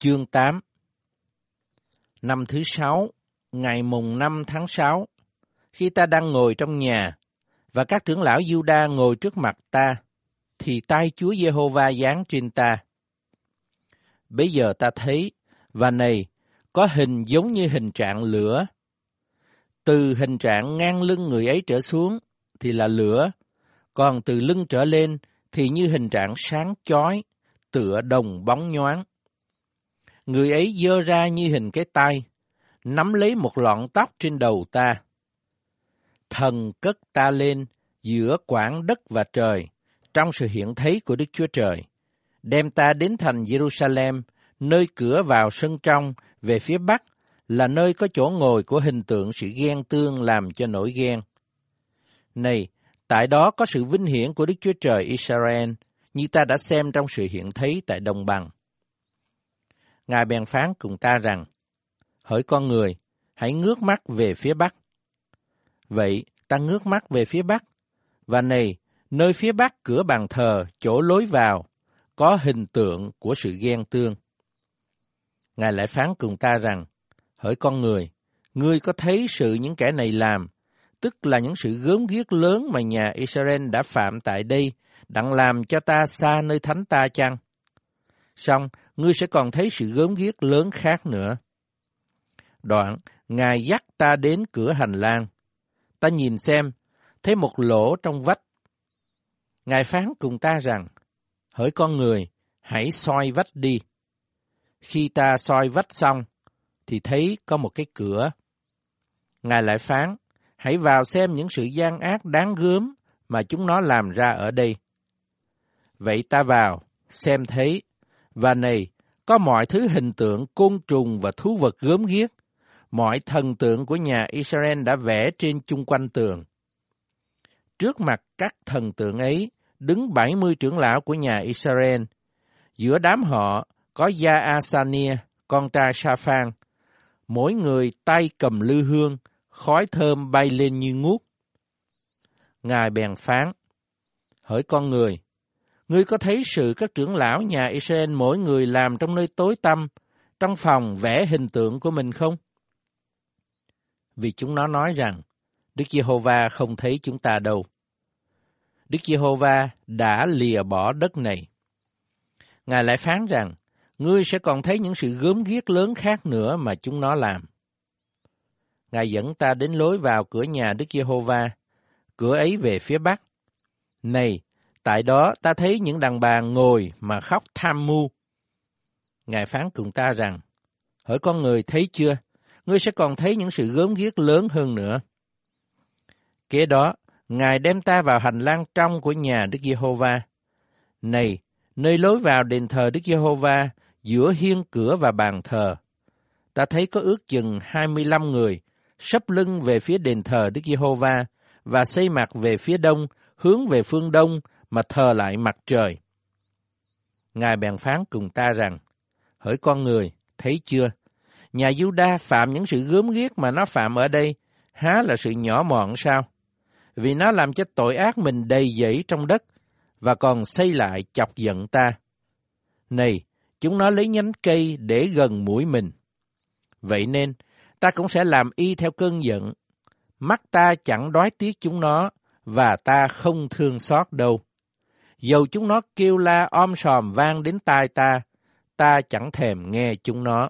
Chương 8 Năm thứ sáu, ngày mùng 5 tháng 6, khi ta đang ngồi trong nhà, và các trưởng lão Juda ngồi trước mặt ta, thì tay Chúa Giê-hô-va giáng trên ta. Bây giờ ta thấy, và này, có hình giống như hình trạng lửa. Từ hình trạng ngang lưng người ấy trở xuống thì là lửa, còn từ lưng trở lên thì như hình trạng sáng chói, tựa đồng bóng nhoáng. Người ấy dơ ra như hình cái tay, nắm lấy một lọn tóc trên đầu ta. Thần cất ta lên giữa quảng đất và trời, trong sự hiện thấy của Đức Chúa Trời, đem ta đến thành Jerusalem, nơi cửa vào sân trong, về phía bắc, là nơi có chỗ ngồi của hình tượng sự ghen tương làm cho nổi ghen. Này, tại đó có sự vinh hiển của Đức Chúa Trời Israel, như ta đã xem trong sự hiện thấy tại đồng bằng. Ngài bèn phán cùng ta rằng, hỡi con người, hãy ngước mắt về phía bắc. Vậy, ta ngước mắt về phía bắc, và này, nơi phía bắc cửa bàn thờ, chỗ lối vào, có hình tượng của sự ghen tương. Ngài lại phán cùng ta rằng, hỡi con người, ngươi có thấy sự những kẻ này làm, tức là những sự gớm ghiếc lớn mà nhà Israel đã phạm tại đây, đặng làm cho ta xa nơi thánh ta chăng? Xong, ngươi sẽ còn thấy sự gớm ghiếc lớn khác nữa. Đoạn, Ngài dắt ta đến cửa hành lang. Ta nhìn xem, thấy một lỗ trong vách. Ngài phán cùng ta rằng, hỡi con người, hãy soi vách đi. Khi ta soi vách xong, thì thấy có một cái cửa. Ngài lại phán, hãy vào xem những sự gian ác đáng gớm mà chúng nó làm ra ở đây. Vậy ta vào, xem thấy, và này, có mọi thứ hình tượng côn trùng và thú vật gớm ghiếc, mọi thần tượng của nhà Israel đã vẽ trên chung quanh tường. Trước mặt các thần tượng ấy, đứng 70 trưởng lão của nhà Israel. Giữa đám họ có Gia Asania, con trai Sa-phan. Mỗi người tay cầm lư hương, khói thơm bay lên như ngút. Ngài bèn phán, Hỡi con người, ngươi có thấy sự các trưởng lão nhà Israel mỗi người làm trong nơi tối tăm, trong phòng vẽ hình tượng của mình không? Vì chúng nó nói rằng, Đức Giê-hô-va không thấy chúng ta đâu. Đức Giê-hô-va đã lìa bỏ đất này. Ngài lại phán rằng, ngươi sẽ còn thấy những sự gớm ghiếc lớn khác nữa mà chúng nó làm. Ngài dẫn ta đến lối vào cửa nhà Đức Giê-hô-va, cửa ấy về phía bắc. Này, tại đó ta thấy những đàn bà ngồi mà khóc tham mưu. Ngài phán cùng ta rằng, hỡi con người thấy chưa, ngươi sẽ còn thấy những sự gớm ghiếc lớn hơn nữa. Kế đó, Ngài đem ta vào hành lang trong của nhà Đức Giê-hô-va. Này, nơi lối vào đền thờ Đức Giê-hô-va, giữa hiên cửa và bàn thờ, ta thấy có ước chừng 25 người sắp lưng về phía đền thờ Đức Giê-hô-va và xây mặt về phía đông, hướng về phương đông mà thờ lại mặt trời. Ngài bèn phán cùng ta rằng, hỡi con người, thấy chưa? Nhà Giuđa phạm những sự gớm ghiếc mà nó phạm ở đây, há là sự nhỏ mọn sao? Vì nó làm cho tội ác mình đầy dẫy trong đất, và còn xây lại chọc giận ta. Này, chúng nó lấy nhánh cây để gần mũi mình. Vậy nên, ta cũng sẽ làm y theo cơn giận. Mắt ta chẳng đói tiếc chúng nó, và ta không thương xót đâu. Dầu chúng nó kêu la om sòm vang đến tai ta, ta chẳng thèm nghe chúng nó.